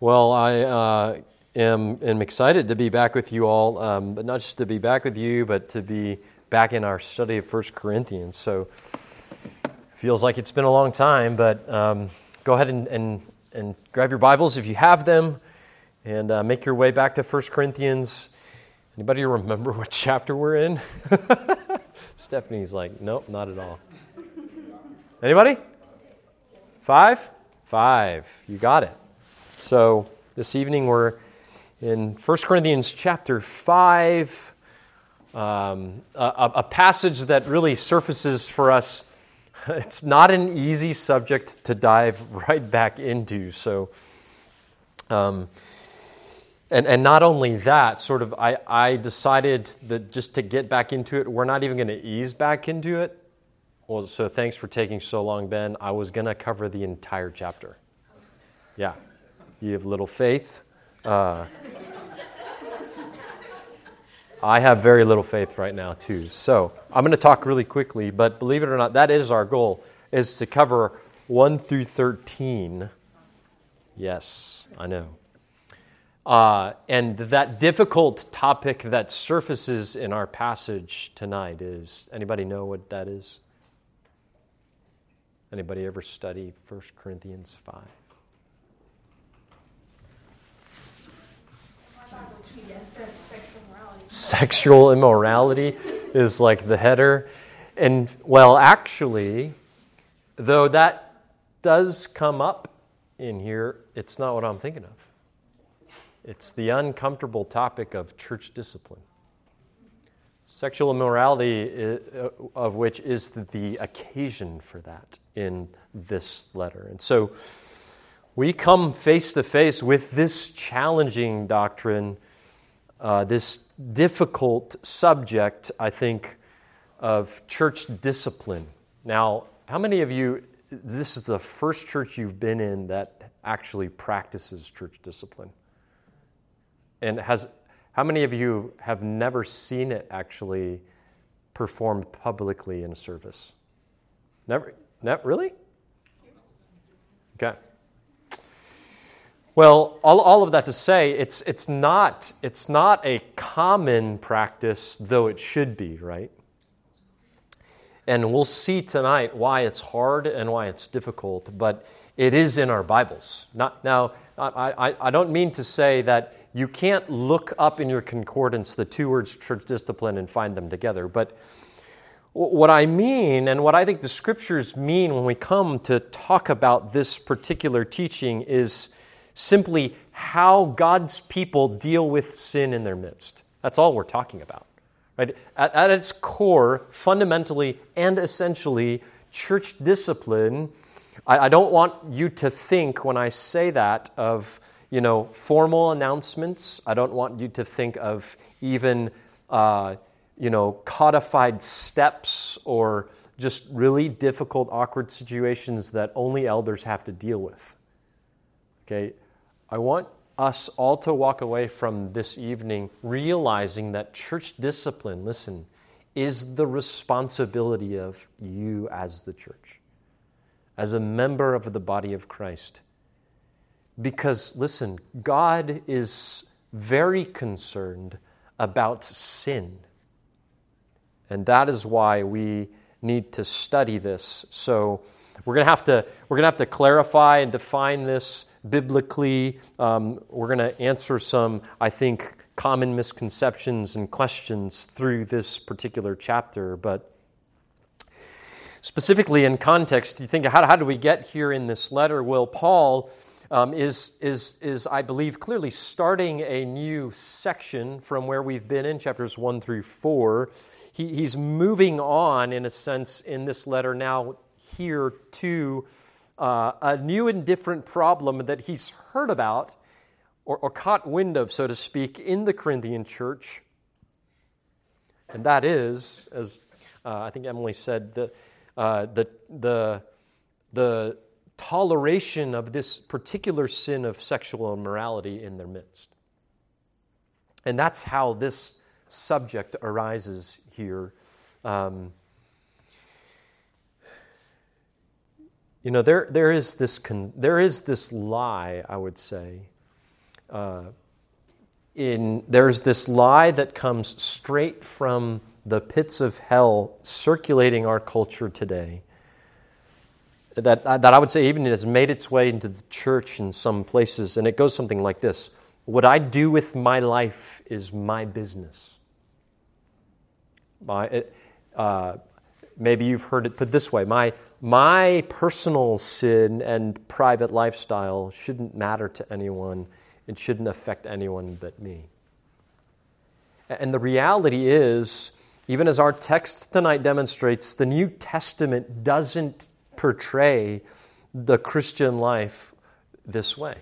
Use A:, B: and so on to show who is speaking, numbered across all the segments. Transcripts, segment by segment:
A: Well, I uh, am, am excited to be back with you all, um, but not just to be back with you, but to be back in our study of 1 Corinthians. So, feels like it's been a long time, but um, go ahead and, and, and grab your Bibles if you have them and uh, make your way back to 1 Corinthians. Anybody remember what chapter we're in? Stephanie's like, nope, not at all. Anybody? Five? Five. You got it. So this evening we're in 1 Corinthians chapter 5, um, a, a, passage that really surfaces for us. It's not an easy subject to dive right back into. So, um, and, and not only that, sort of, I, I decided that just to get back into it, we're not even going to ease back into it. Well, so thanks for taking so long, Ben. I was going to cover the entire chapter. Yeah. You have little faith. Uh, I have very little faith right now too. So I'm going to talk really quickly, but believe it or not, that is our goal: is to cover one through thirteen. Yes, I know. Uh, and that difficult topic that surfaces in our passage tonight is anybody know what that is? Anybody ever study 1 Corinthians 5? Sexual immorality is like the header. And well, actually, though that does come up in here, it's not what I'm thinking of. It's the uncomfortable topic of church discipline. Sexual immorality, uh, of which is the occasion for that in this letter. And so we come face to face with this challenging doctrine uh, this difficult subject, I think, of church discipline. Now, how many of you, this is the first church you've been in that actually practices church discipline? And has, how many of you have never seen it actually performed publicly in a service? Never? Never really? Okay. Well, all, all of that to say, it's, it's, not, it's not a common practice, though it should be, right? And we'll see tonight why it's hard and why it's difficult, but it is in our Bibles. Not, now, I, I, I don't mean to say that you can't look up in your concordance the two words church discipline and find them together, but what I mean and what I think the scriptures mean when we come to talk about this particular teaching is simply how God's people deal with sin in their midst. That's all we're talking about. Right? At, at its core, fundamentally and essentially, church discipline. I, I don't want you to think when I say that of you know formal announcements. I don't want you to think of even uh, you know codified steps or just really difficult, awkward situations that only elders have to deal with. Okay, I want us all to walk away from this evening realizing that church discipline, listen, is the responsibility of you as the church, as a member of the body of Christ. Because, listen, God is very concerned about sin. And that is why we need to study this. So, we're going to have to, we're going to have to clarify and define this biblically. Um, we're going to answer some, I think, common misconceptions and questions through this particular chapter. But specifically in context, you think, how, how do we get here in this letter? Well, Paul. Um, is, is, is, I believe, clearly starting a new section from where we've been in chapters 1 through 4. He, he's moving on, in a sense, in this letter now here to uh, a new and different problem that he's heard about or, or caught wind of, so to speak, in the Corinthian church. And that is, as uh, I think Emily said, the, uh, the, the, the toleration of this particular sin of sexual immorality in their midst. And that's how this subject arises here. Um, You know, there, there, is this con- there is this lie, I would say, uh, in, there's this lie that comes straight from the pits of hell circulating our culture today. That, that I would say even has made its way into the church in some places, and it goes something like this What I do with my life is my business. My, uh, maybe you've heard it put this way my, my personal sin and private lifestyle shouldn't matter to anyone, it shouldn't affect anyone but me. And the reality is, even as our text tonight demonstrates, the New Testament doesn't portray the Christian life this way.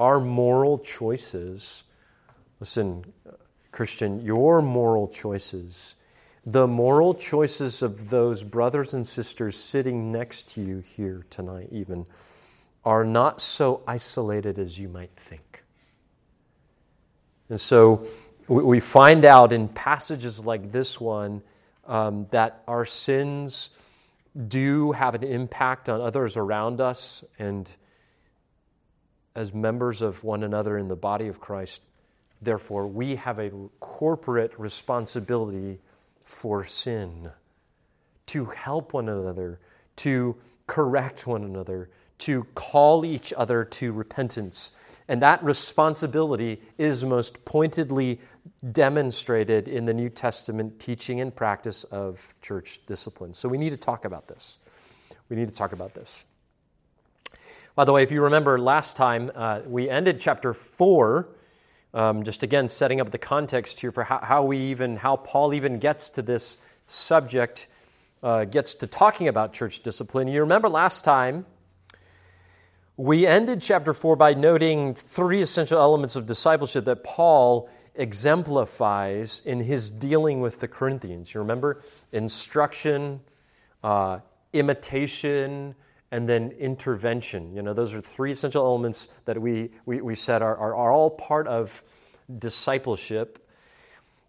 A: Our moral choices, listen, Christian, your moral choices, the moral choices of those brothers and sisters sitting next to you here tonight, even, are not so isolated as you might think. And so, we find out in passages like this one um, that our sins do have an impact on others around us and as members of one another in the body of Christ. Therefore, we have a corporate responsibility for sin to help one another, to correct one another, to call each other to repentance. And that responsibility is most pointedly demonstrated in the New Testament teaching and practice of church discipline. So we need to talk about this. We need to talk about this. By the way, if you remember last time, uh, we ended chapter 4, um, just again setting up the context here for how, how, we even, how Paul even gets to this subject, uh, gets to talking about church discipline. You remember last time, we ended chapter 4 by noting three essential elements of discipleship that Paul exemplifies in his dealing with the Corinthians. You remember? Instruction, uh, imitation, and then intervention. You know, those are three essential elements that we, we, we said are, are, are all part of discipleship.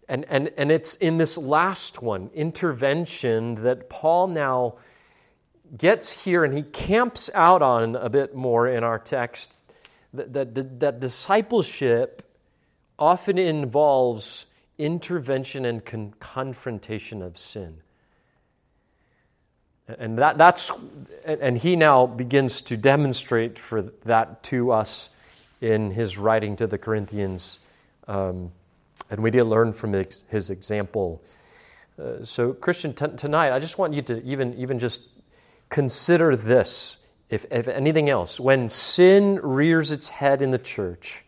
A: And, and, and it's in this last one, intervention, that Paul now gets here and he camps out on a bit more in our text that, that, that discipleship often involves intervention and con- confrontation of sin. And that, that's, and he now begins to demonstrate for that to us in his writing to the Corinthians. Um, and we did learn from his, his example. Uh, so, Christian, t- tonight, I just want you to even, even just consider this, if, if anything else. When sin rears its head in the church,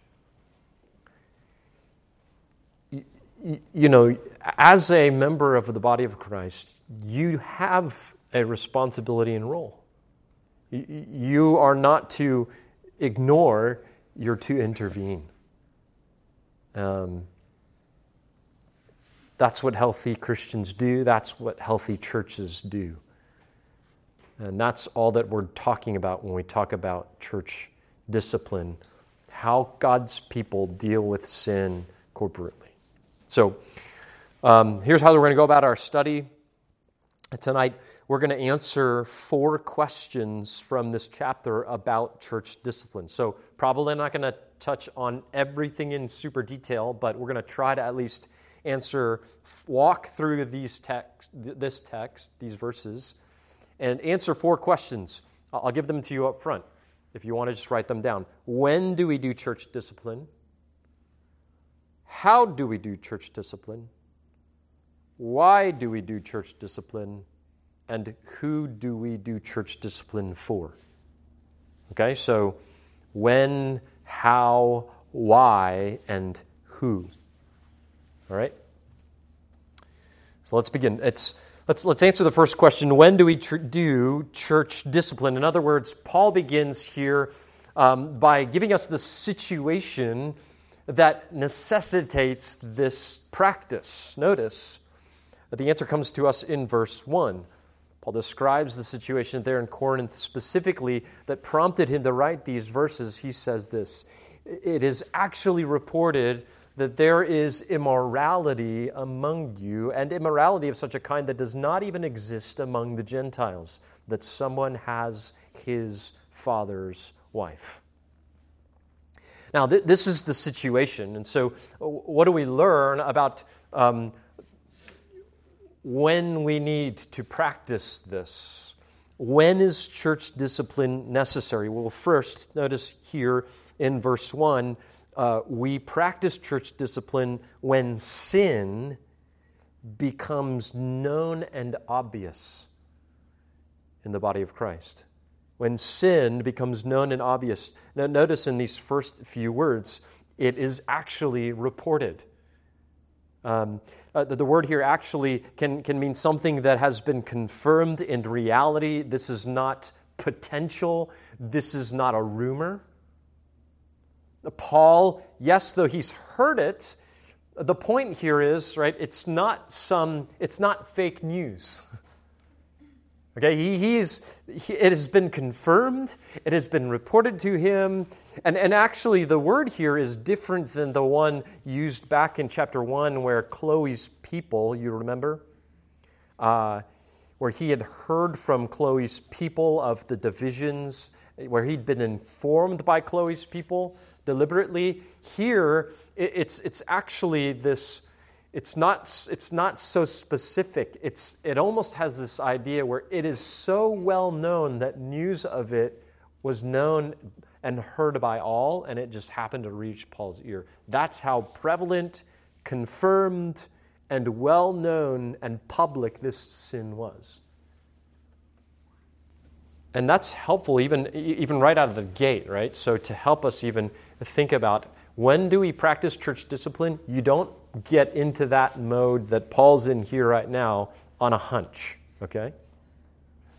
A: you know, as a member of the body of Christ, you have a responsibility and role. You are not to ignore, you're to intervene. Um, that's what healthy Christians do, that's what healthy churches do. And that's all that we're talking about when we talk about church discipline how God's people deal with sin corporately. So um, here's how we're going to go about our study. Tonight, we're going to answer four questions from this chapter about church discipline. So, probably not going to touch on everything in super detail, but we're going to try to at least answer, walk through these text, this text, these verses, and answer four questions. I'll give them to you up front if you want to just write them down. When do we do church discipline? How do we do church discipline? Why do we do church discipline? And who do we do church discipline for? Okay, so when, how, why, and who. All right? So let's begin. It's, let's, let's answer the first question When do we tr- do church discipline? In other words, Paul begins here um, by giving us the situation that necessitates this practice. Notice that the answer comes to us in verse 1. Paul describes the situation there in Corinth specifically that prompted him to write these verses. He says this It is actually reported that there is immorality among you, and immorality of such a kind that does not even exist among the Gentiles, that someone has his father's wife. Now, th- this is the situation. And so, what do we learn about um, when we need to practice this? When is church discipline necessary? Well, first, notice here in verse 1, uh, we practice church discipline when sin becomes known and obvious in the body of Christ. When sin becomes known and obvious. Now, notice in these first few words, it is actually reported. Um, uh, the, the, word here actually can, can mean something that has been confirmed in reality. This is not potential, this is not a rumor. Paul, yes, though he's heard it, the point here is, right, it's not some, it's not fake news. Okay, he, he's, he, it has been confirmed, it has been reported to him, and, and actually the word here is different than the one used back in chapter 1 where Chloe's people, you remember, uh, where he had heard from Chloe's people of the divisions, where he'd been informed by Chloe's people deliberately. Here, it, it's, it's actually this it's not, it's not so specific. It's, it almost has this idea where it is so well known that news of it was known and heard by all, and it just happened to reach Paul's ear. That's how prevalent, confirmed, and well known and public this sin was. And that's helpful even, even right out of the gate, right? So, to help us even think about when do we practice church discipline, you don't get into that mode that Paul's in here right now on a hunch, okay?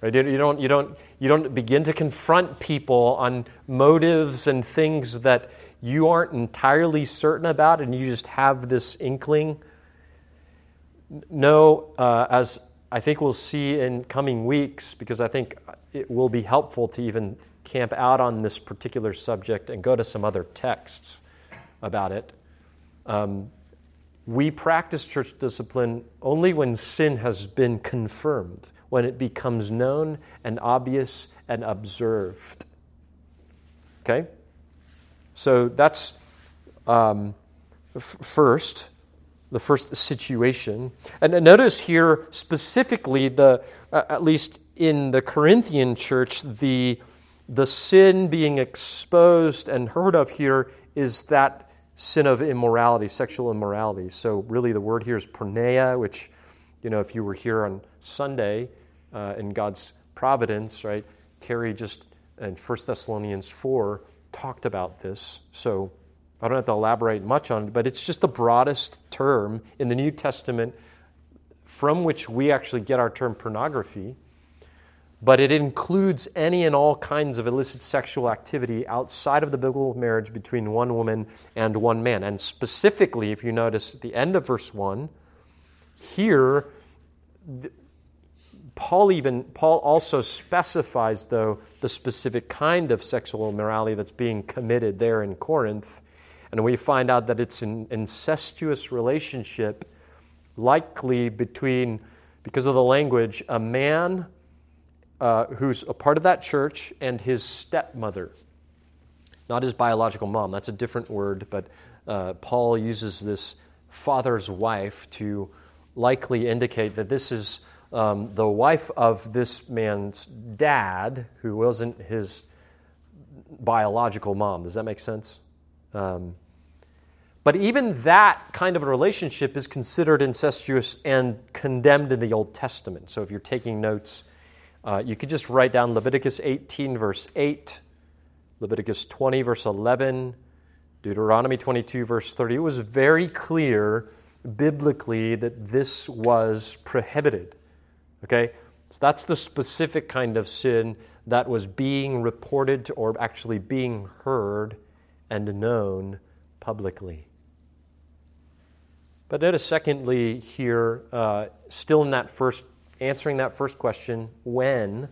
A: Right? You don't, you, don't, you don't begin to confront people on motives and things that you aren't entirely certain about and you just have this inkling. No, uh, as I think we'll see in coming weeks, because I think it will be helpful to even camp out on this particular subject and go to some other texts about it. Um, we practice church discipline only when sin has been confirmed, when it becomes known and obvious and observed. Okay? So that's um, f- first, the first situation. And notice here specifically, the, uh, at least in the Corinthian church, the, the sin being exposed and heard of here is that sin of immorality, sexual immorality. So, really, the word here is porneia, which, you know, if you were here on Sunday uh, in God's providence, right, Carrie just in 1 Thessalonians 4 talked about this. So, I don't have to elaborate much on it, but it's just the broadest term in the New Testament from which we actually get our term pornography but it includes any and all kinds of illicit sexual activity outside of the biblical marriage between one woman and one man. And specifically, if you notice at the end of verse 1, here, Paul even Paul also specifies though the specific kind of sexual immorality that's being committed there in Corinth, and we find out that it's an incestuous relationship, likely between, because of the language, a man uh, who's a part of that church, and his stepmother. Not his biological mom, that's a different word, but uh, Paul uses this father's wife to likely indicate that this is um, the wife of this man's dad, who wasn't his biological mom. Does that make sense? Um, but even that kind of a relationship is considered incestuous and condemned in the Old Testament. So if you're taking notes, uh, you could just write down Leviticus 18, verse 8, Leviticus 20, verse 11, Deuteronomy 22, verse 30. It was very clear biblically that this was prohibited. Okay? So that's the specific kind of sin that was being reported or actually being heard and known publicly. But notice, secondly, here, uh, still in that first answering that first question when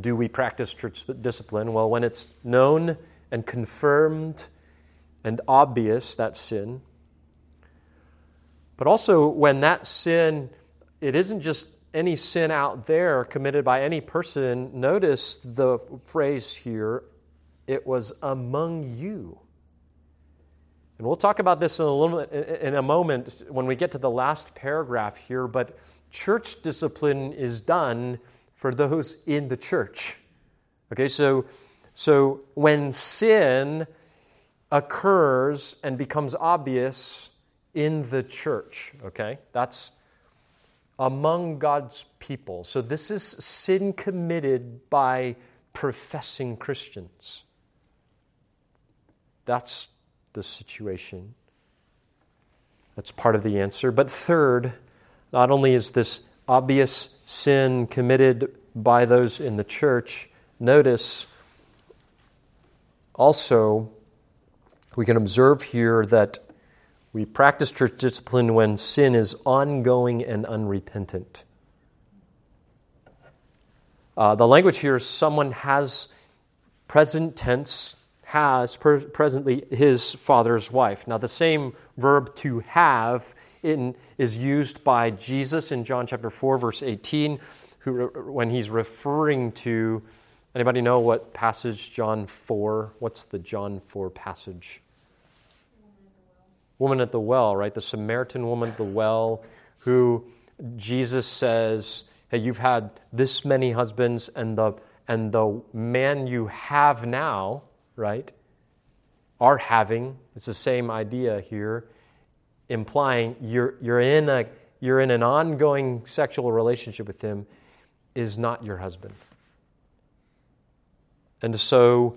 A: do we practice church discipline? Well, when it's known and confirmed and obvious, that sin. But also when that sin, it isn't just any sin out there committed by any person. Notice the phrase here it was among you. And we'll talk about this in a, little, in a moment when we get to the last paragraph here, but church discipline is done for those in the church. Okay, so, so when sin occurs and becomes obvious in the church, okay, that's among God's people. So this is sin committed by professing Christians. That's the situation. That's part of the answer. But third, not only is this obvious sin committed by those in the church, notice also we can observe here that we practice church discipline when sin is ongoing and unrepentant. Uh, the language here is someone has present tense has presently his father's wife. Now, the same verb to have in, is used by Jesus in John chapter 4, verse 18, who, when he's referring to, anybody know what passage John 4, what's the John 4 passage? Woman at the well, right? The Samaritan woman at the well, who Jesus says, Hey, you've had this many husbands, and the, and the man you have now, right, are having. It's the same idea here, implying you're, you're, in a, you're in an ongoing sexual relationship with him, is not your husband. And so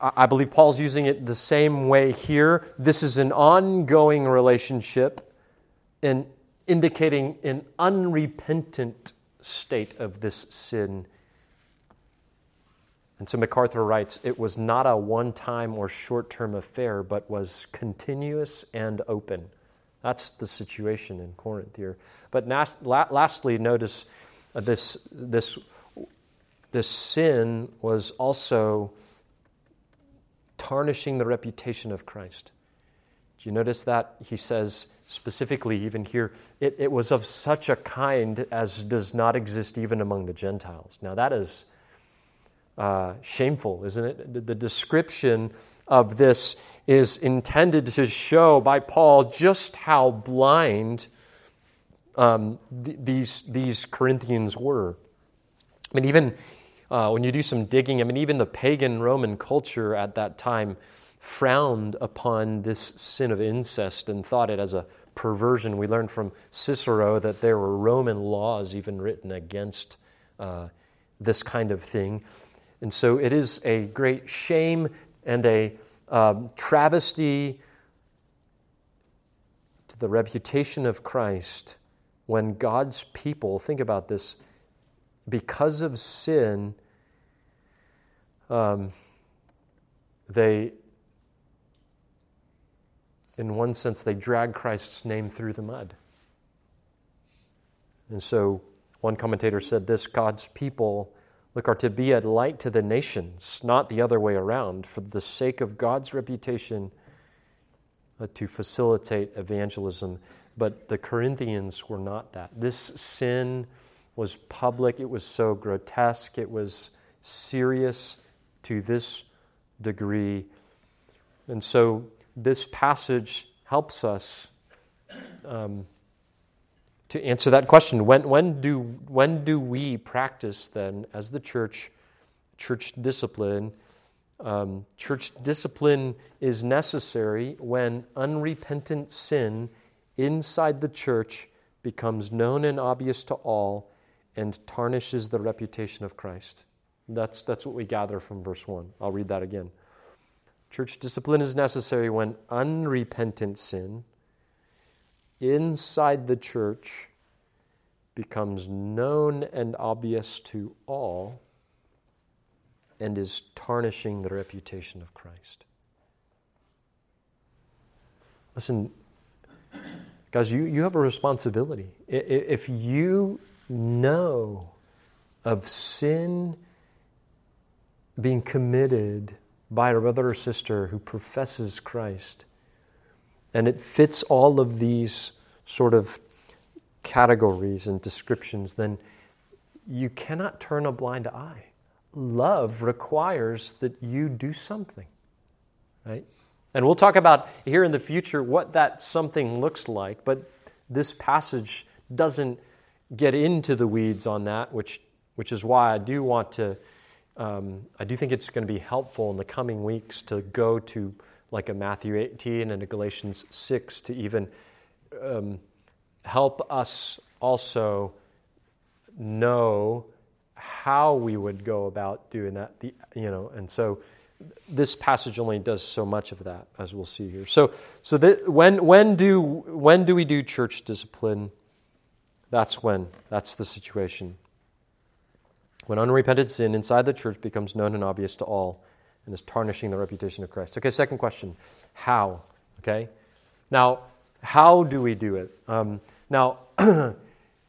A: I believe Paul's using it the same way here. This is an ongoing relationship and indicating an unrepentant state of this sin and so MacArthur writes it was not a one time or short term affair, but was continuous and open. That's the situation in Corinth here. But lastly, notice uh, this, this, this sin was also tarnishing the reputation of Christ. Do you notice that? He says specifically, even here, it, it was of such a kind as does not exist even among the Gentiles. Now, that is uh, shameful, isn't it? The description of this is intended to show by Paul just how blind um, th- these, these Corinthians were. I mean, even uh, when you do some digging, I mean, even the pagan Roman culture at that time frowned upon this sin of incest and thought it as a perversion. We learned from Cicero that there were Roman laws even written against uh, this kind of thing. And so it is a great shame and a um, travesty to the reputation of Christ when God's people, think about this, because of sin, um, they, in one sense, they drag Christ's name through the mud. And so one commentator said this God's people Look, are to be a light to the nations, not the other way around, for the sake of God's reputation uh, to facilitate evangelism. But the Corinthians were not that. This sin was public, it was so grotesque, it was serious to this degree. And so this passage helps us. Um, to answer that question. When, when, do, when do we practice then, as the church, church discipline? Um, church discipline is necessary when unrepentant sin inside the church becomes known and obvious to all and tarnishes the reputation of Christ. That's, that's what we gather from verse 1. I'll read that again. Church discipline is necessary when unrepentant sin inside the church becomes known and obvious to all and is tarnishing the reputation of Christ. Listen, guys, you, you have a responsibility. If you know of sin being committed by a brother or sister who professes Christ, and it fits all of these sort of categories and descriptions, then you cannot turn a blind eye. Love requires that you do something, right? And we'll talk about here in the future what that something looks like, but this passage doesn't get into the weeds on that, which, which is why I do want to, um, I do think it's going to be helpful in the coming weeks to go to like a Matthew 18 and a Galatians 6 to even um, help us also know how we would go about doing that. The, you know, and so this passage only does so much of that, as we'll see here. So, so when when do when do we do church discipline? That's when. That's the situation. When unrepented sin inside the church becomes known and obvious to all and is tarnishing the reputation of Christ. Okay, second question how? Okay? Now, how do we do it? Um, now,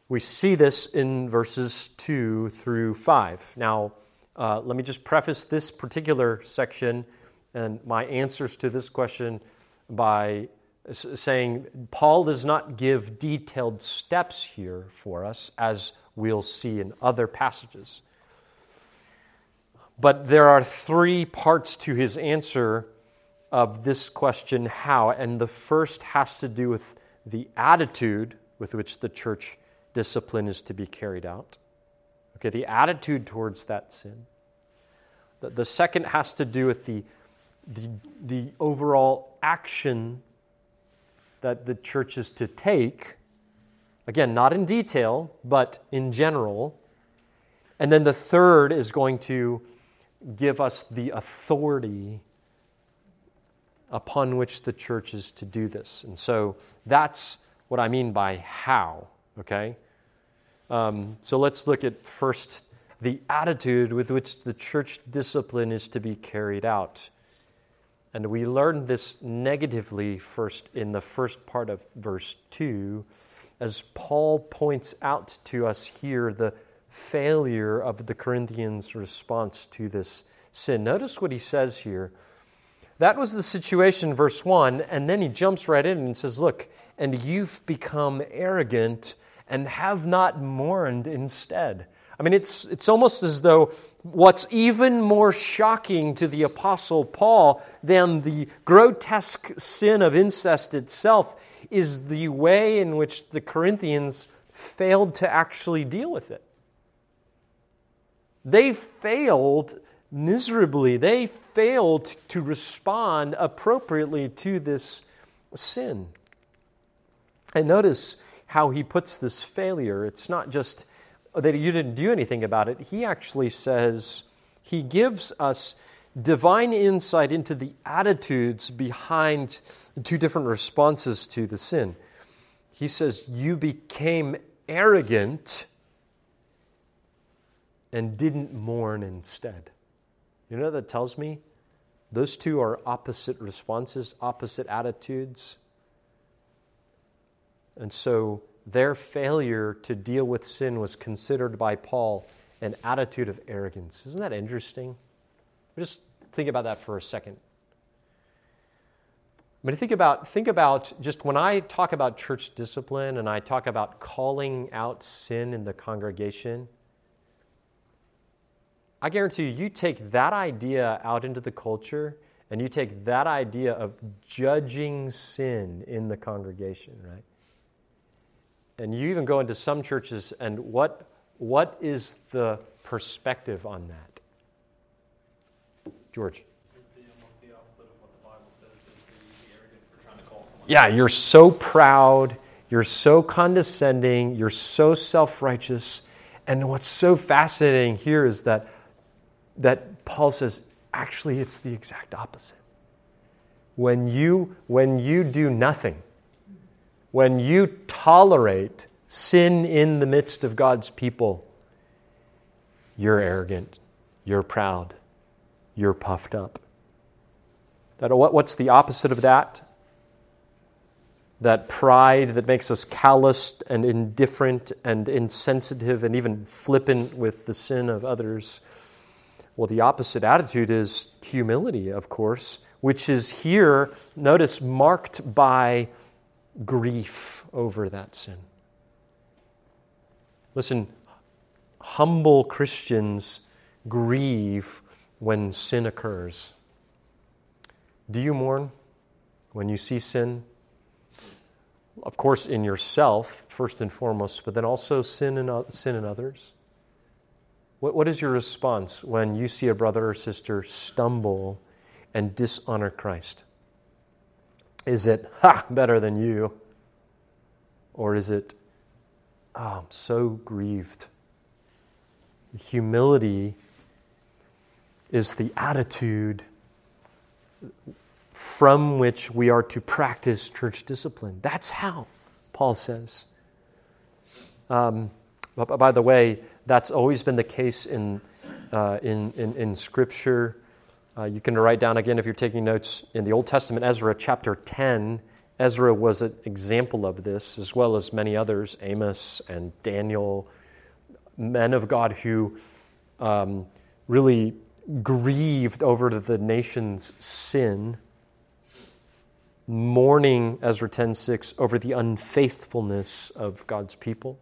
A: we see this in verses 2 through 5. Now, uh, let me just preface this particular section and my answers to this question by saying Paul does not give detailed steps here for us, as we'll see in other passages. But there are three parts to his answer of this question, how. And the first has to do with the attitude with which the church discipline is to be carried out. Okay, the attitude towards that sin. The, the second has to do with the, the, the overall action that the church is to take. Again, not in detail, but in general. And then the third is going to give us the authority upon which the church is to do this. And so that's what I mean by how, okay? Um, so let's look at first the attitude with which the church discipline is to be carried out. And we learn this negatively first in the first part of verse 2, as Paul points out to us here the failure of the Corinthians' response to this sin. Notice what he says here. That was the situation, verse 1, and then he jumps right in and says, Look, and you've become arrogant and have not mourned instead. I mean, it's, it's almost as though what's even more shocking to the Apostle Paul than the grotesque sin of incest itself is the way in which the Corinthians failed to actually deal with it. They failed miserably. They failed to respond appropriately to this sin. And notice how he puts this failure. It's not just that you didn't do anything about it. He actually says, he gives us divine insight into the attitudes behind two different responses to the sin. He says, You became arrogant and didn't mourn instead. You know that tells me? Those two are opposite responses, opposite attitudes. And so their failure to deal with sin was considered by Paul an attitude of arrogance. Isn't that interesting? Just think about that for a second. But think about, think about just when I talk about church discipline and I talk about calling out sin in the congregation, I guarantee you, you take that idea out into the culture and you take that idea of judging sin in the congregation, right? And you even go into some churches, and what, what is the perspective on that? George. Yeah, you're so proud, you're so condescending, you're so self righteous. And what's so fascinating here is that that Paul says, actually, it's the exact opposite. When you, when you do nothing, when you tolerate sin in the midst of God's people, you're arrogant, you're proud, you're puffed up. That, what's the opposite of that? That pride that makes us calloused and indifferent and insensitive and even flippant with the sin of others. Well, the opposite attitude is humility, of course, which is here, notice, marked by grief over that sin. Listen, humble Christians grieve when sin occurs. Do you mourn when you see sin, of course, in yourself, first and foremost, but then also sin in, sin in others? What, what is your response when you see a brother or sister stumble and dishonor Christ? Is it, ha, better than you? Or is it, oh, I'm so grieved? Humility is the attitude from which we are to practice church discipline. That's how, Paul says. Um, by the way, that's always been the case in, uh, in, in, in, Scripture. Uh, you can write down again if you're taking notes in the Old Testament, Ezra chapter 10. Ezra was an example of this, as well as many others, Amos and Daniel, men of God who um, really grieved over the nation's sin, mourning Ezra 10:6 over the unfaithfulness of God's people.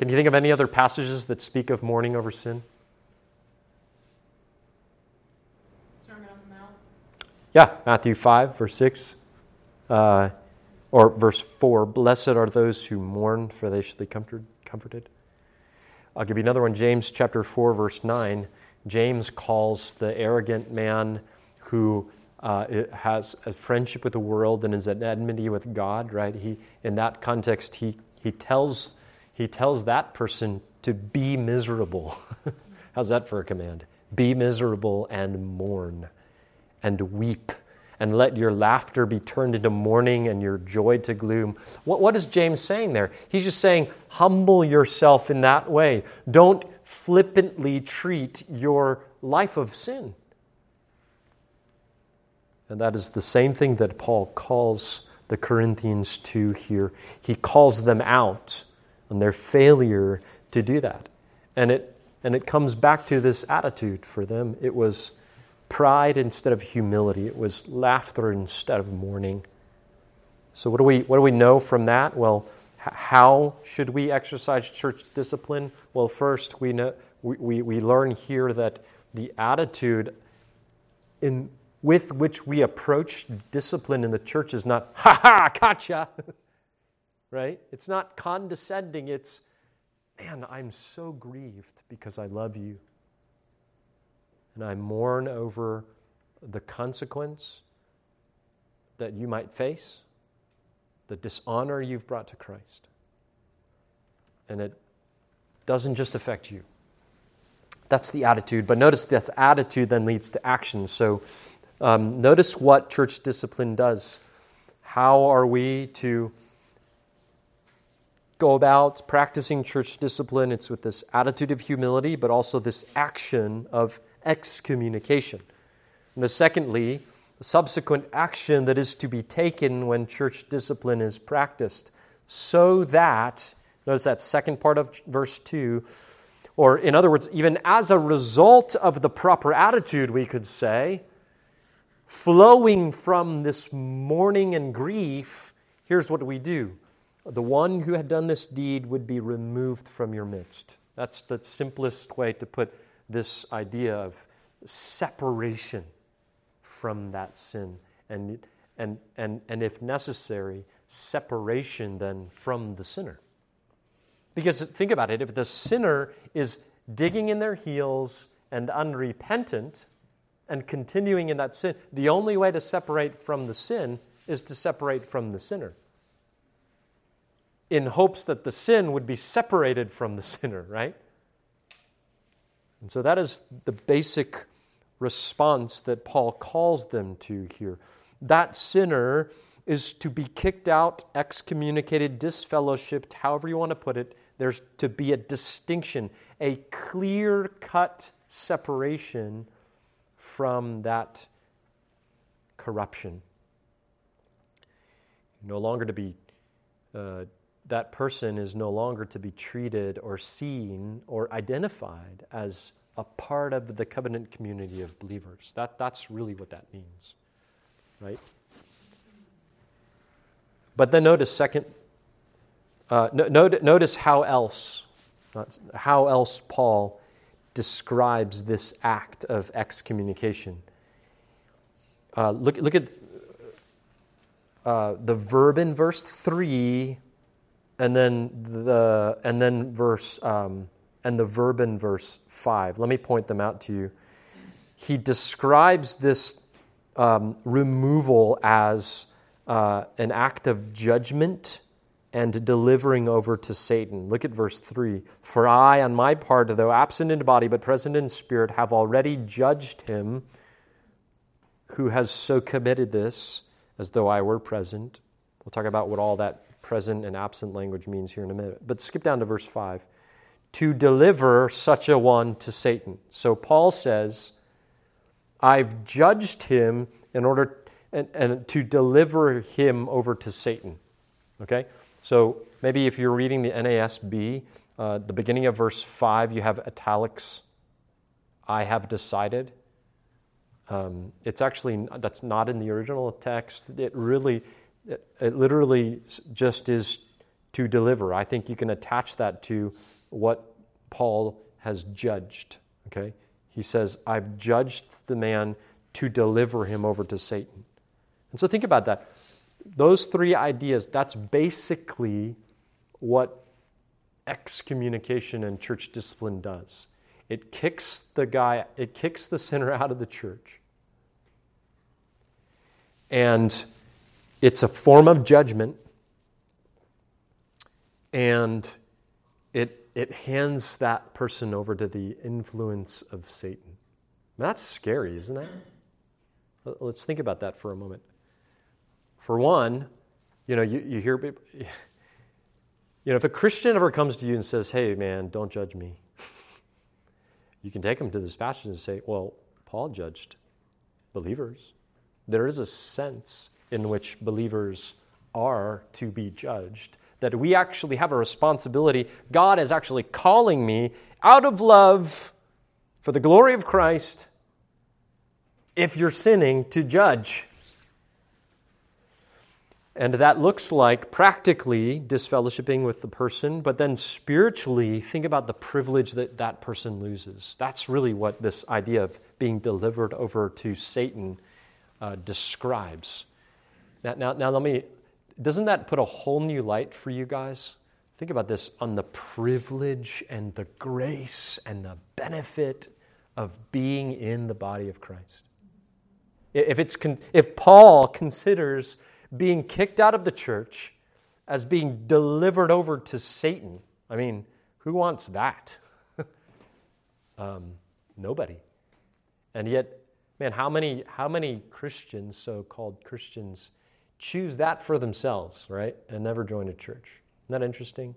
A: Can you think of any other passages that speak of mourning over sin?
B: Sermon on the Mount.
A: Yeah, Matthew 5, verse 6. Uh, or verse 4 Blessed are those who mourn, for they shall be comforted. I'll give you another one. James chapter 4, verse 9. James calls the arrogant man who uh, has a friendship with the world and is at enmity with God, right? He, in that context, he, he tells he tells that person to be miserable. How's that for a command? Be miserable and mourn and weep and let your laughter be turned into mourning and your joy to gloom. What, what is James saying there? He's just saying, humble yourself in that way. Don't flippantly treat your life of sin. And that is the same thing that Paul calls the Corinthians to here. He calls them out and their failure to do that. And it, and it comes back to this attitude for them. It was pride instead of humility, it was laughter instead of mourning. So, what do we, what do we know from that? Well, h- how should we exercise church discipline? Well, first, we, know, we, we, we learn here that the attitude in, with which we approach discipline in the church is not, ha ha, gotcha. right? It's not condescending, it's, man, I'm so grieved because I love you. And I mourn over the consequence that you might face, the dishonor you've brought to Christ. And it doesn't just affect you. That's the attitude. But notice this attitude then leads to action. So um, notice what church discipline does. How are we to go about practicing church discipline, it's with this attitude of humility, but also this action of excommunication. And secondly, the subsequent action that is to be taken when church discipline is practiced, so that, notice that second part of verse 2, or in other words, even as a result of the proper attitude, we could say, flowing from this mourning and grief, here's what we do the one who had done this deed would be removed from your midst. That's the simplest way to put this idea of separation from that sin. And, and, and, and if necessary, separation then from the sinner. Because think about it if the sinner is digging in their heels and unrepentant and continuing in that sin, the only way to separate from the sin is to separate from the sinner in hopes that the sin would be separated from the sinner, right? And so that is the basic response that Paul calls them to here. That sinner is to be kicked out, excommunicated, disfellowshipped, however you want to put it. There's to be a distinction, a clear cut separation from that corruption. No longer to be uh, that person is no longer to be treated or seen or identified as a part of the covenant community of believers. That, that's really what that means, right? But then notice, second, uh, no, notice how else, how else Paul describes this act of excommunication. uh, look, look at uh, the verb in verse 3 and then the and then verse um, and the verb in verse 5 let me point them out to you he describes this um, removal as uh, an act of judgment and delivering over to Satan. Look at verse 3. For I, on my part, though absent in body but present in spirit, have already judged him who has so committed this as though I were present. We'll talk about what all that present and absent language means here in a minute. But skip down to verse 5. To deliver such a one to Satan. So Paul says, I've judged him in order and, and to deliver him over to Satan. Okay? So maybe if you're reading the NASB, uh, the beginning of verse 5, you have italics, I have decided. Um, it's actually, that's not in the original text. It really, it, it literally just is to deliver. I think you can attach that to what Paul has judged. Okay? He says, I've judged the man to deliver him over to Satan. And so think about that. Those three ideas, that's basically what excommunication and church discipline does. It kicks the guy, it kicks the sinner out of the church. And it's a form of judgment. And it, it hands that person over to the influence of Satan. That's scary, isn't it? Let's think about that for a moment. For one, you know, you, you hear people, you know, if a Christian ever comes to you and says, hey, man, don't judge me, you can take them to this passage and say, well, Paul judged believers. There is a sense in which believers are to be judged, that we actually have a responsibility. God is actually calling me out of love for the glory of Christ if you're sinning to judge. And that looks like practically disfellowshipping with the person, but then spiritually, think about the privilege that that person loses. That's really what this idea of being delivered over to Satan uh, describes. Now, now, now, let me, doesn't that put a whole new light for you guys? Think about this on the privilege and the grace and the benefit of being in the body of Christ. If, it's, if Paul considers being kicked out of the church as being delivered over to Satan. I mean, who wants that? um, nobody. And yet, man, how many, how many Christians, so called Christians, choose that for themselves, right? And never join a church? Isn't that interesting?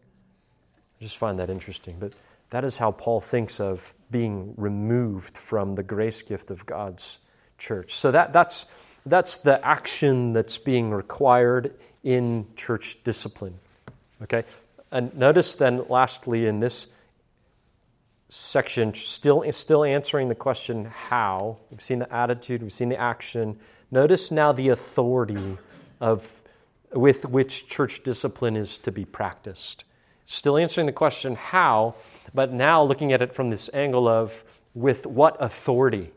A: I just find that interesting. But that is how Paul thinks of being removed from the grace gift of God's church. So that, that's that's the action that's being required in church discipline. Okay? And notice then, lastly, in this section, still, still answering the question how. We've seen the attitude, we've seen the action. Notice now the authority of, with which church discipline is to be practiced. Still answering the question how, but now looking at it from this angle of with what authority.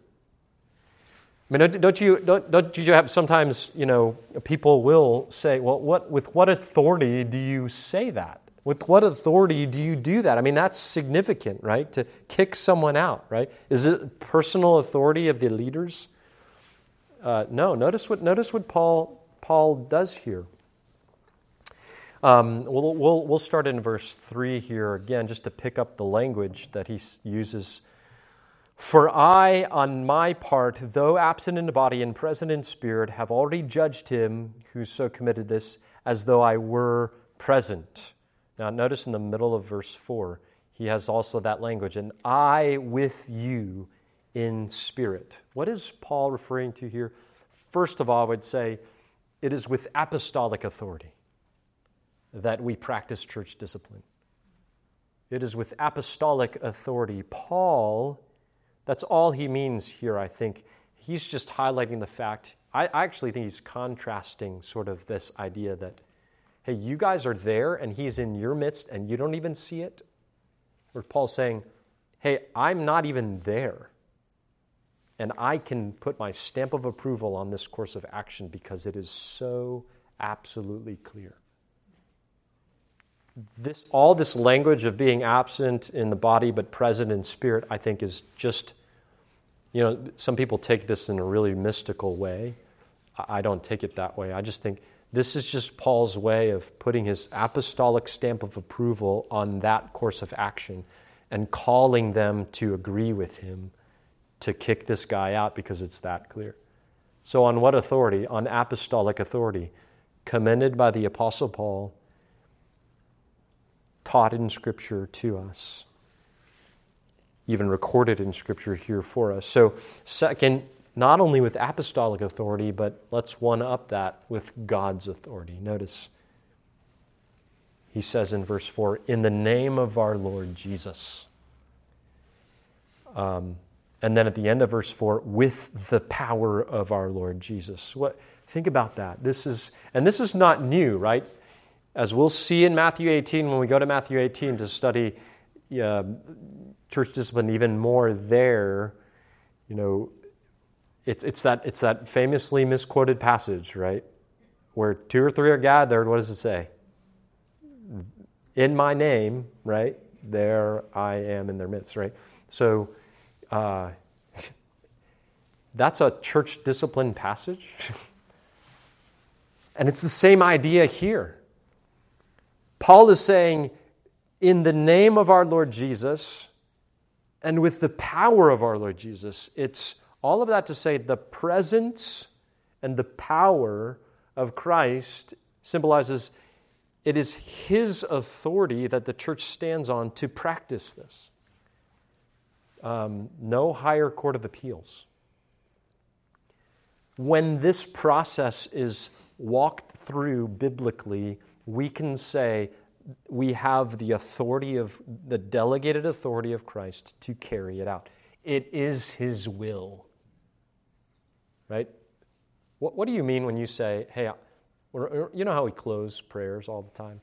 A: I mean, don't you, don't, don't you have sometimes, you know, people will say, well, what, with what authority do you say that? With what authority do you do that? I mean, that's significant, right? To kick someone out, right? Is it personal authority of the leaders? Uh, no. Notice what, notice what Paul, Paul does here. Um, we'll, we'll, we'll start in verse 3 here again, just to pick up the language that he uses for I, on my part, though absent in the body and present in spirit, have already judged him who so committed this as though I were present. Now, notice in the middle of verse 4, he has also that language, and I with you in spirit. What is Paul referring to here? First of all, I would say it is with apostolic authority that we practice church discipline. It is with apostolic authority. Paul that's all he means here, I think. He's just highlighting the fact, I, actually think he's contrasting sort of this idea that, hey, you guys are there and he's in your midst and you don't even see it. Or Paul's saying, hey, I'm not even there. And I can put my stamp of approval on this course of action because it is so absolutely clear. This, all this language of being absent in the body but present in spirit, I think, is just, you know, some people take this in a really mystical way. I don't take it that way. I just think this is just Paul's way of putting his apostolic stamp of approval on that course of action and calling them to agree with him to kick this guy out because it's that clear. So, on what authority? On apostolic authority, commended by the Apostle Paul, taught in Scripture to us, even recorded in Scripture here for us. So, second, not only with apostolic authority, but let's one up that with God's authority. Notice he says in verse 4 in the name of our Lord Jesus. Um, and then at the end of verse 4 with the power of our Lord Jesus. What, think about that. This is, and this is not new, right? As we'll see in Matthew 18, when we go to Matthew 18 to study uh, church discipline even more there, you know, it's, it's, that, it's that famously misquoted passage, right? Where two or three are gathered, what does it say? In my name, right? There I am in their midst, right? So uh, that's a church discipline passage. and it's the same idea here. Paul is saying, in the name of our Lord Jesus and with the power of our Lord Jesus, it's all of that to say the presence and the power of Christ symbolizes it is His authority that the church stands on to practice this. Um, no higher court of appeals. When this process is walked through biblically, we can say we have the authority of the delegated authority of Christ to carry it out. It is His will right? What, what do you mean when you say, hey, you know how we close prayers all the time?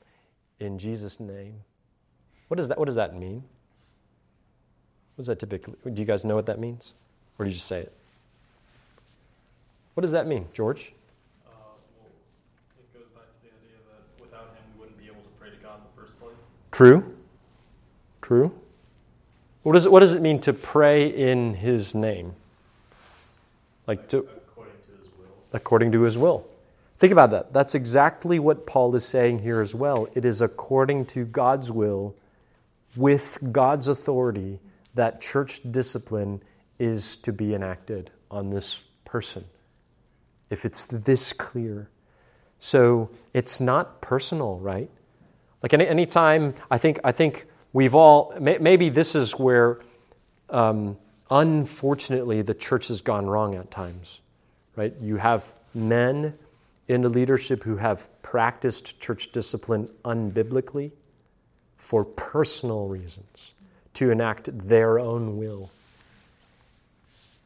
A: In Jesus' name. What does that, what does that mean? What does that typically, do you guys know what that means? Or do you just say it? What does that mean, George?
C: Uh, well, it goes back to the idea that without him, we wouldn't be able to pray to God in the first place.
A: True. True. What does it, what does it mean to pray in his name? Like to
C: according to his will.
A: According to his will. Think about that. That's exactly what Paul is saying here as well. It is according to God's will, with God's authority, that church discipline is to be enacted on this person. If it's this clear. So it's not personal, right? Like any anytime, I think I think we've all maybe this is where um, unfortunately, the church has gone wrong at times, right? You have men in the leadership who have practiced church discipline unbiblically for personal reasons, to enact their own will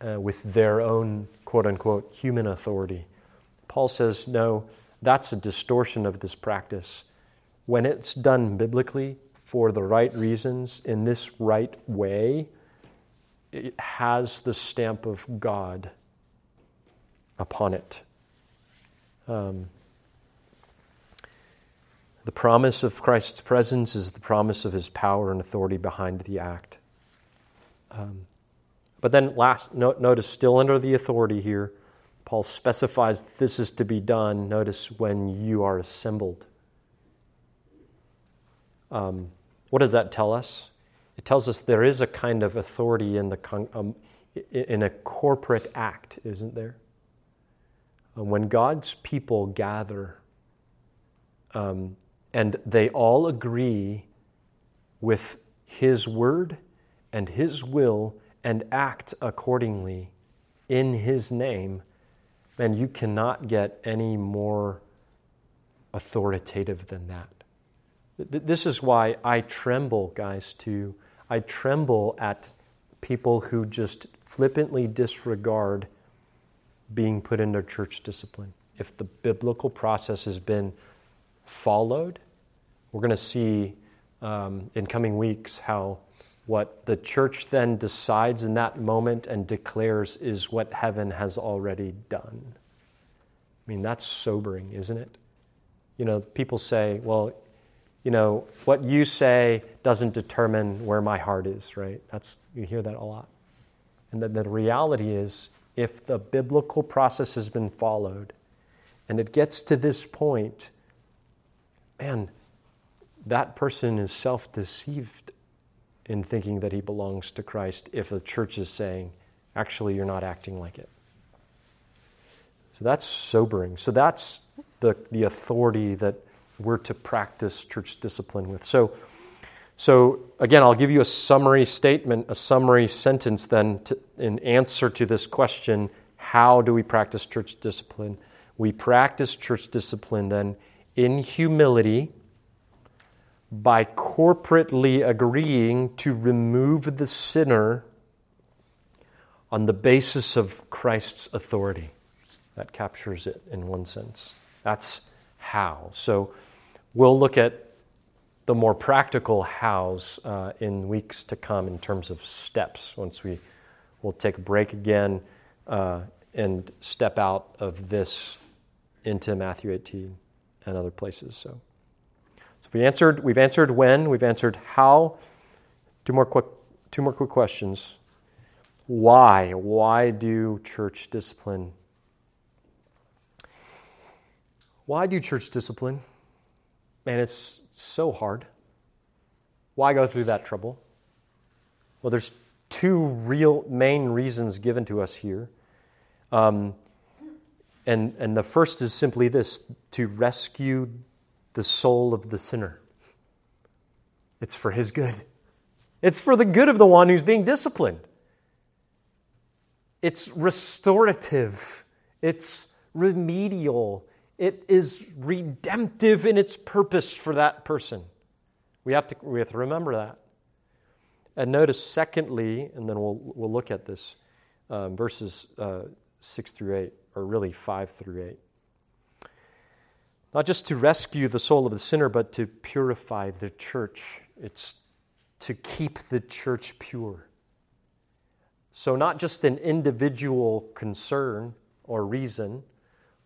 A: uh, with their own quote unquote human authority. Paul says, no, that's a distortion of this practice. When it's done biblically for the right reasons, in this right way, it has the stamp of God upon it. Um, the promise of Christ's presence is the promise of his power and authority behind the act. Um, but then, last, no, notice, still under the authority here, Paul specifies this is to be done. Notice when you are assembled. Um, what does that tell us? It tells us there is a kind of authority in, the con- um, in a corporate act, isn't there? Uh, when God's people gather um, and they all agree with His word and His will and act accordingly in His name, then you cannot get any more authoritative than that. This is why I tremble, guys, to I tremble at people who just flippantly disregard being put into church discipline. If the biblical process has been followed, we're going to see um, in coming weeks how what the church then decides in that moment and declares is what heaven has already done. I mean, that's sobering, isn't it? You know, people say, well, you know, what you say doesn't determine where my heart is, right? That's you hear that a lot. And then the reality is if the biblical process has been followed and it gets to this point, man, that person is self-deceived in thinking that he belongs to Christ if the church is saying, actually, you're not acting like it. So that's sobering. So that's the, the authority that we're to practice church discipline with. So, so again, I'll give you a summary statement, a summary sentence then to, in answer to this question how do we practice church discipline? We practice church discipline then in humility by corporately agreeing to remove the sinner on the basis of Christ's authority. That captures it in one sense. That's how. So we'll look at the more practical hows uh, in weeks to come in terms of steps once we will take a break again uh, and step out of this into Matthew 18 and other places. So. So we answered, we've answered when, we've answered how. Two more quick, two more quick questions. Why? Why do church discipline? Why do church discipline? Man, it's so hard. Why go through that trouble? Well, there's two real main reasons given to us here. Um, and, and the first is simply this to rescue the soul of the sinner. It's for his good. It's for the good of the one who's being disciplined. It's restorative. It's remedial. It is redemptive in its purpose for that person. We have to, we have to remember that. And notice, secondly, and then we'll, we'll look at this, um, verses uh, 6 through 8, or really 5 through 8 not just to rescue the soul of the sinner, but to purify the church. It's to keep the church pure. So, not just an individual concern or reason,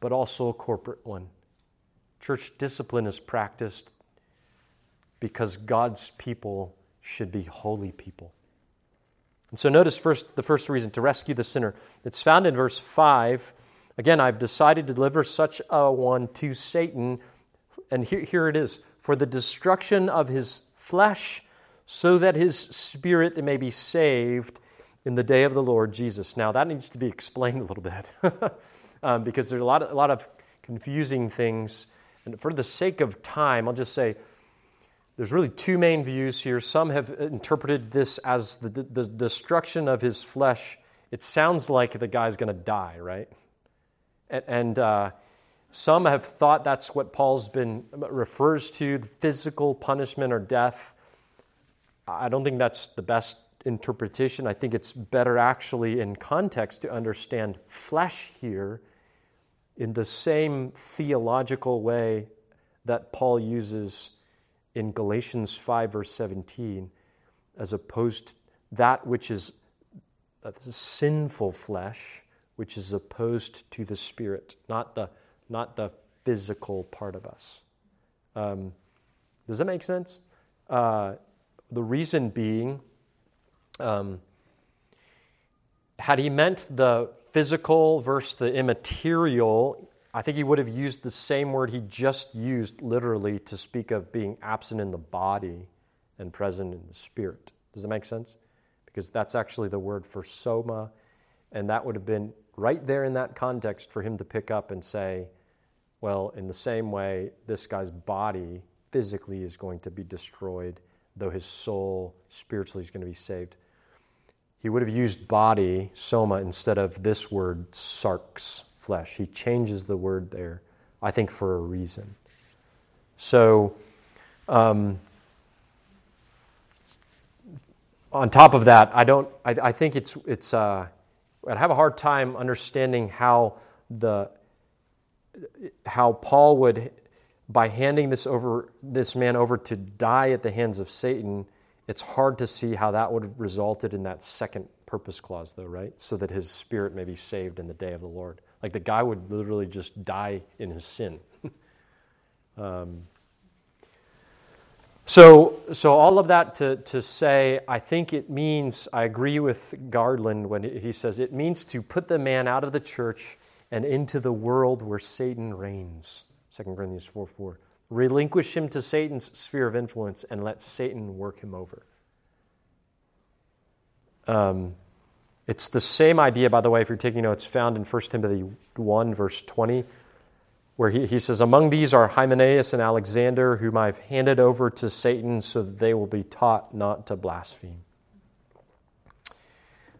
A: but also a corporate one. Church discipline is practiced because God's people should be holy people. And so, notice first the first reason to rescue the sinner. It's found in verse 5 Again, I've decided to deliver such a one to Satan, and here, here it is for the destruction of his flesh, so that his spirit may be saved in the day of the Lord Jesus. Now, that needs to be explained a little bit um, because there's a lot, of, a lot of confusing things. And for the sake of time, I'll just say there's really two main views here. Some have interpreted this as the, the, the destruction of his flesh. It sounds like the guy's going to die, right? And uh, some have thought that's what Paul's been refers to physical punishment or death. I don't think that's the best interpretation. I think it's better actually in context to understand flesh here in the same theological way that Paul uses in Galatians 5, verse 17, as opposed to that which is sinful flesh which is opposed to the spirit, not the, not the physical part of us. Um, does that make sense? Uh, the reason being, um, had he meant the physical versus the immaterial, I think he would have used the same word he just used literally to speak of being absent in the body and present in the spirit. Does that make sense? Because that's actually the word for soma, and that would have been right there in that context for him to pick up and say, well, in the same way, this guy's body physically is going to be destroyed, though his soul spiritually is going to be saved. He would have used body, soma, instead of this word, sarx, flesh. He changes the word there, I think, for a reason. So, um, on top of that, I don't. I, I think it's it's. Uh, I'd have a hard time understanding how the how Paul would by handing this over this man over to die at the hands of Satan it's hard to see how that would have resulted in that second purpose clause, though, right? So that his spirit may be saved in the day of the Lord. Like the guy would literally just die in his sin. um, so, so all of that to, to say, I think it means, I agree with Garland when he says it means to put the man out of the church and into the world where Satan reigns. 2 Corinthians 4 4. Relinquish him to Satan's sphere of influence and let Satan work him over. Um, it's the same idea, by the way, if you're taking notes, found in 1 Timothy 1, verse 20 where he, he says, Among these are Hymenaeus and Alexander, whom I've handed over to Satan so that they will be taught not to blaspheme.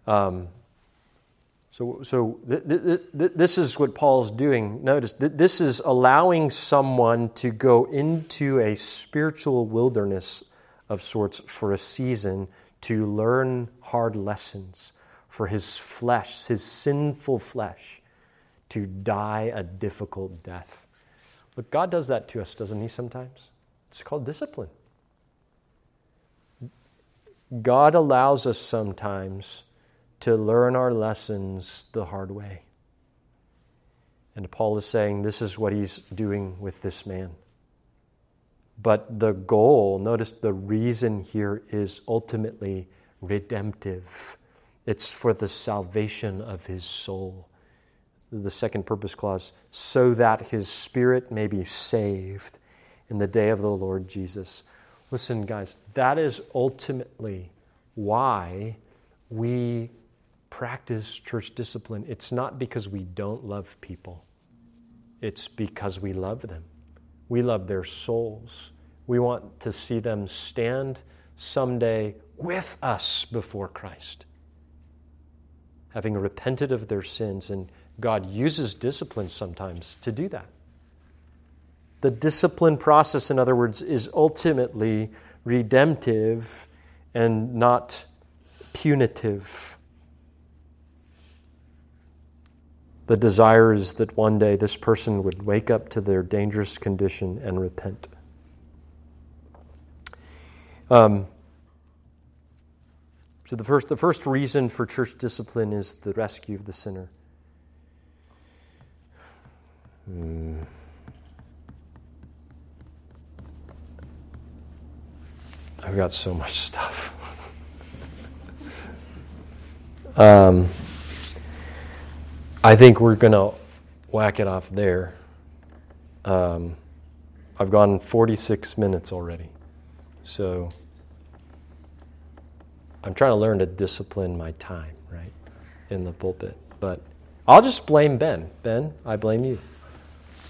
A: Um, so so th- th- th- this is what Paul's doing. Notice, that this is allowing someone to go into a spiritual wilderness of sorts for a season to learn hard lessons for his flesh, his sinful flesh to die a difficult death. But God does that to us, doesn't He, sometimes? It's called discipline. God allows us sometimes to learn our lessons the hard way. And Paul is saying this is what he's doing with this man. But the goal, notice the reason here is ultimately redemptive. It's for the salvation of his soul the second purpose clause, so that his spirit may be saved in the day of the Lord Jesus. Listen, guys, that is ultimately why we practice church discipline. It's not because we don't love people, it's because we love them. We love their souls. We want to see them stand someday with us before Christ, having repented of their sins and God uses discipline sometimes to do that. The discipline process, in other words, is ultimately redemptive and not punitive. The desire is that one day this person would wake up to their dangerous condition and repent. Um, so the first, the first reason for church discipline is the rescue of the sinner. Hmm. I've got so much stuff. um, I think we're going to whack it off there. Um, I've gone 46 minutes already. So I'm trying to learn to discipline my time, right, in the pulpit. But I'll just blame Ben. Ben, I blame you.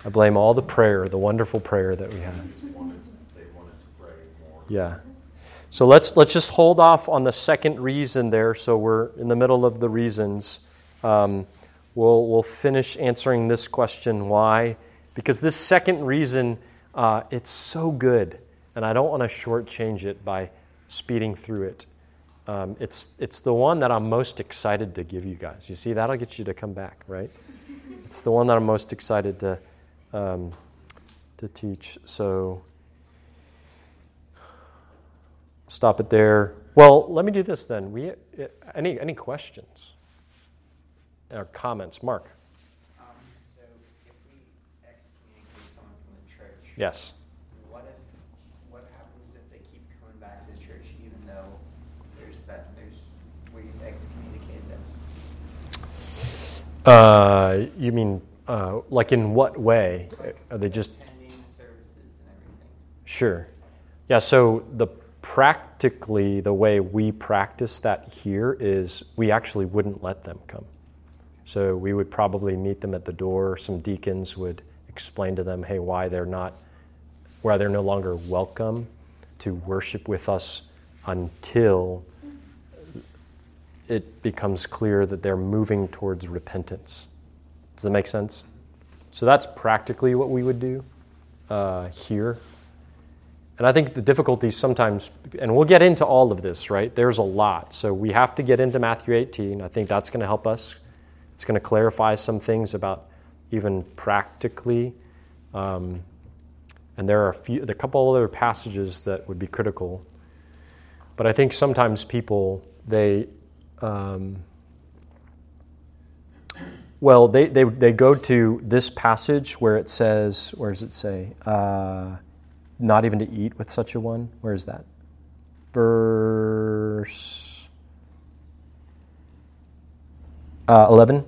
A: I blame all the prayer, the wonderful prayer that we had. Yeah. So let's let's just hold off on the second reason there. So we're in the middle of the reasons. Um, we'll we'll finish answering this question why because this second reason uh, it's so good, and I don't want to shortchange it by speeding through it. Um, it's it's the one that I'm most excited to give you guys. You see, that'll get you to come back, right? It's the one that I'm most excited to um, to teach. So stop it there. Well, let me do this then. We any any questions or comments, Mark?
D: Um, so if we excommunicate someone from the church,
A: yes.
D: What if what happens if they keep coming back to the church even though there's that there's we've excommunicated them?
A: Uh, you mean uh, like in what way? Are they just
D: attending services and everything?
A: Sure. Yeah, so the practically the way we practice that here is we actually wouldn't let them come. So we would probably meet them at the door. Some deacons would explain to them, hey, why they're not, why they're no longer welcome to worship with us until it becomes clear that they're moving towards repentance. Does that make sense? So that's practically what we would do uh, here. And I think the difficulty sometimes, and we'll get into all of this, right? There's a lot. So we have to get into Matthew 18. I think that's going to help us. It's going to clarify some things about even practically. Um, and there are a few, a couple other passages that would be critical. but I think sometimes people they um, well they, they they go to this passage where it says where does it say? Uh, not even to eat with such a one? Where is that? Verse uh, 11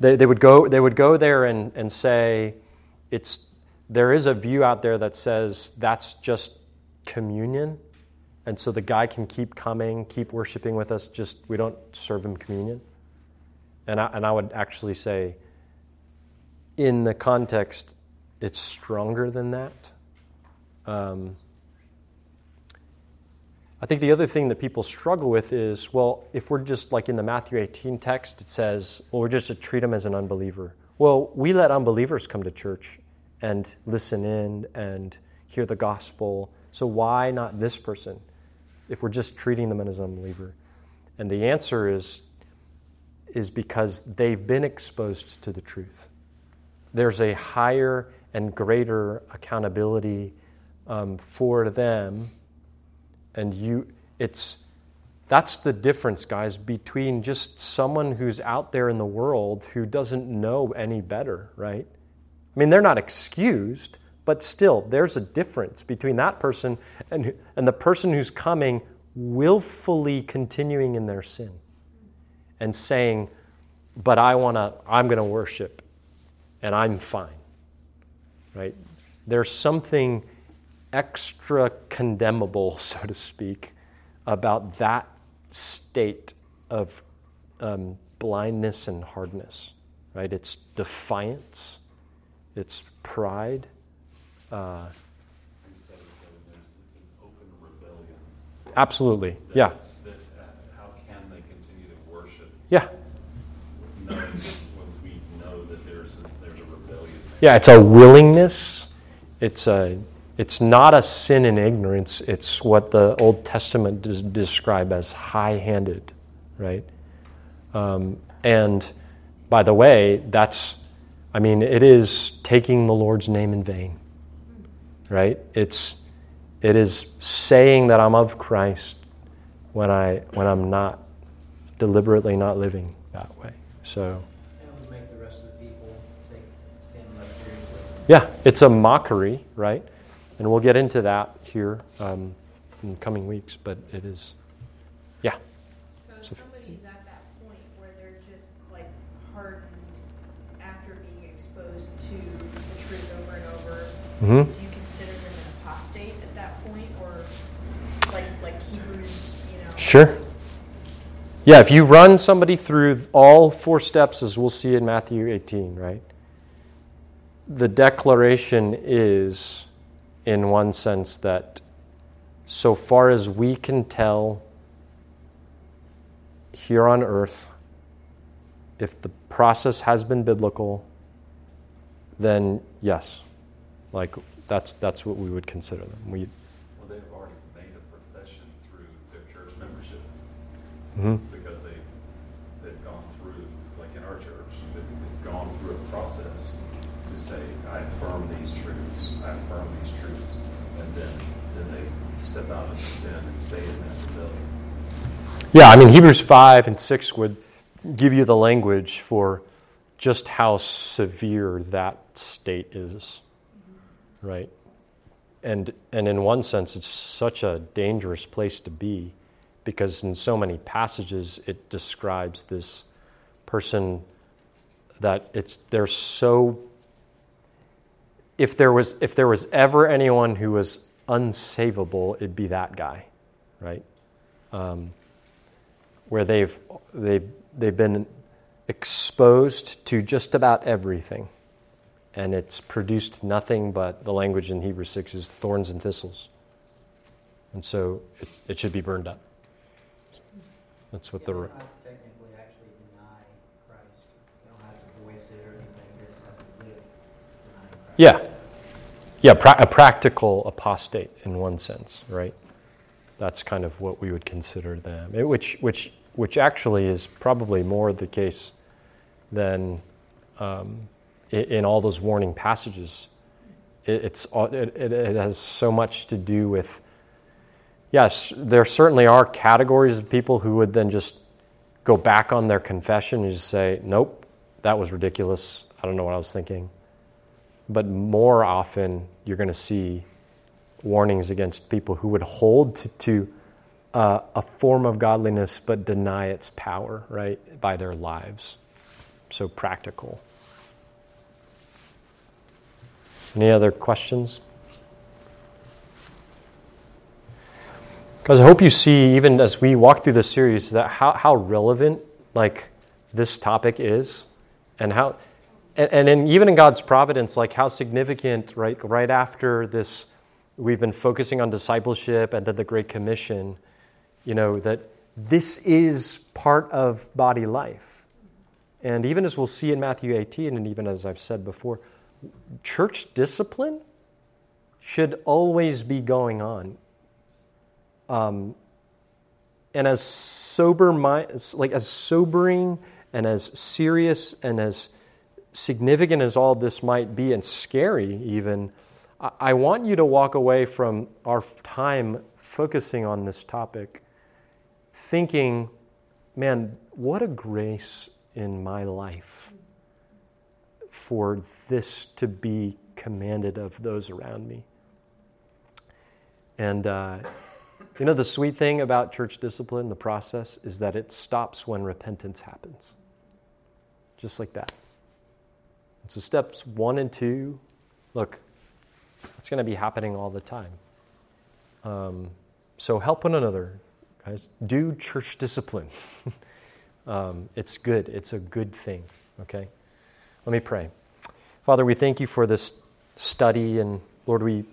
A: they, they would go they would go there and, and say it's there is a view out there that says that's just communion and so the guy can keep coming keep worshiping with us just we don't serve him communion and I, and I would actually say in the context it's stronger than that um, I think the other thing that people struggle with is well, if we're just like in the Matthew 18 text, it says, well, we're just to treat them as an unbeliever. Well, we let unbelievers come to church and listen in and hear the gospel. So why not this person if we're just treating them as an unbeliever? And the answer is, is because they've been exposed to the truth. There's a higher and greater accountability um, for them and you it's that's the difference guys between just someone who's out there in the world who doesn't know any better right i mean they're not excused but still there's a difference between that person and, and the person who's coming willfully continuing in their sin and saying but i want to i'm going to worship and i'm fine right there's something extra condemnable, so to speak, about that state of um, blindness and hardness, right? It's defiance, it's pride. Uh, absolutely, yeah.
E: That, uh, how can they continue to worship?
A: Yeah.
E: Knowing that when we know that there's a, there's a rebellion.
A: Yeah, it's a willingness. It's a it's not a sin in ignorance, it's what the Old Testament does describe as high handed, right? Um, and by the way, that's, I mean, it is taking the Lord's name in vain, right? It's, it is saying that I'm of Christ when, I, when I'm not, deliberately not living that way. So,
D: It'll make the rest of the people take sin less seriously.
A: yeah, it's a mockery, right? And we'll get into that here um, in the coming weeks, but it is, yeah.
B: So if somebody's at that point where they're just like hardened after being exposed to the truth over and over,
A: Mm-hmm.
B: do you consider them an apostate at that point, or like like Hebrews, you know?
A: Sure. Yeah, if you run somebody through all four steps, as we'll see in Matthew 18, right? The declaration is, in one sense, that so far as we can tell here on earth, if the process has been biblical, then yes, like that's, that's what we would consider them. We,
E: Well, they've already made a profession through their church membership
A: Mhm.
E: because they, they've gone through, like in our church, they've, they've gone through a process to say, I affirm these truths, I affirm these truths, and then, then they step out into sin and stay in that rebellion.
A: Yeah, I mean, Hebrews 5 and 6 would give you the language for just how severe that state is, right? And, and in one sense, it's such a dangerous place to be because in so many passages it describes this person that it's they're so if there was if there was ever anyone who was unsavable it'd be that guy right um, where they've they've they've been exposed to just about everything and it's produced nothing but the language in Hebrews 6 is thorns and thistles and so it, it should be burned up that's what
D: Yeah,
A: the
D: they don't have to technically actually deny Christ. They don't have to voice it or anything. They just have to live denying Christ.
A: Yeah. Yeah, pra- a practical apostate in one sense, right? That's kind of what we would consider them, It- which, which, which actually is probably more the case than um, i- in all those warning passages. It, it's, it, it, it has so much to do with yes, there certainly are categories of people who would then just go back on their confession and just say, nope, that was ridiculous. I don't know what I was thinking. But more often, you're going to see warnings against people who would hold to, to uh, a form of godliness but deny its power, right, by their lives. So practical. Any other questions? Because I hope you see, even as we walk through this series, that how, how relevant like this topic is, and how, and, and in, even in God's providence, like how significant, right, right after this, we've been focusing on discipleship and then the Great Commission, you know, that this is part of body life. And even as we'll see in Matthew 18, and even as I've said before, church discipline should always be going on um, and as sober like as sobering and as serious and as significant as all this might be and scary even I want you to walk away from our time focusing on this topic thinking man what a grace in my life for this to be commanded of those around me and uh, you know, the sweet thing about church discipline, the process, is that it stops when repentance happens. Just like that. So, steps one and two, look, it's going to be happening all the time. Um, so, help one another, guys. Do church discipline. um, it's good, it's a good thing, okay? Let me pray. Father, we thank you for this study, and Lord, we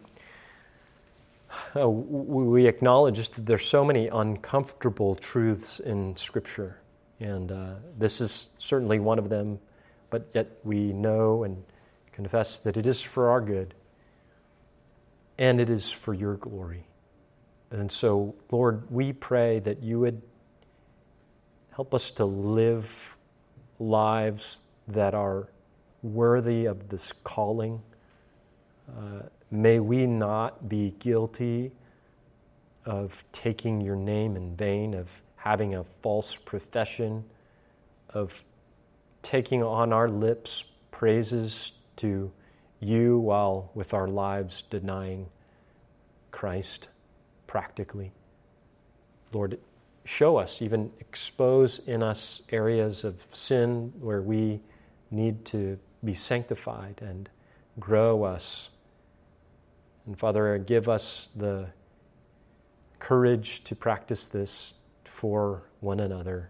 A: uh, we acknowledge that there's so many uncomfortable truths in Scripture, and uh, this is certainly one of them. But yet we know and confess that it is for our good, and it is for your glory. And so, Lord, we pray that you would help us to live lives that are worthy of this calling. Uh, May we not be guilty of taking your name in vain, of having a false profession, of taking on our lips praises to you while with our lives denying Christ practically. Lord, show us, even expose in us areas of sin where we need to be sanctified and grow us and Father, give us the courage to practice this for one another.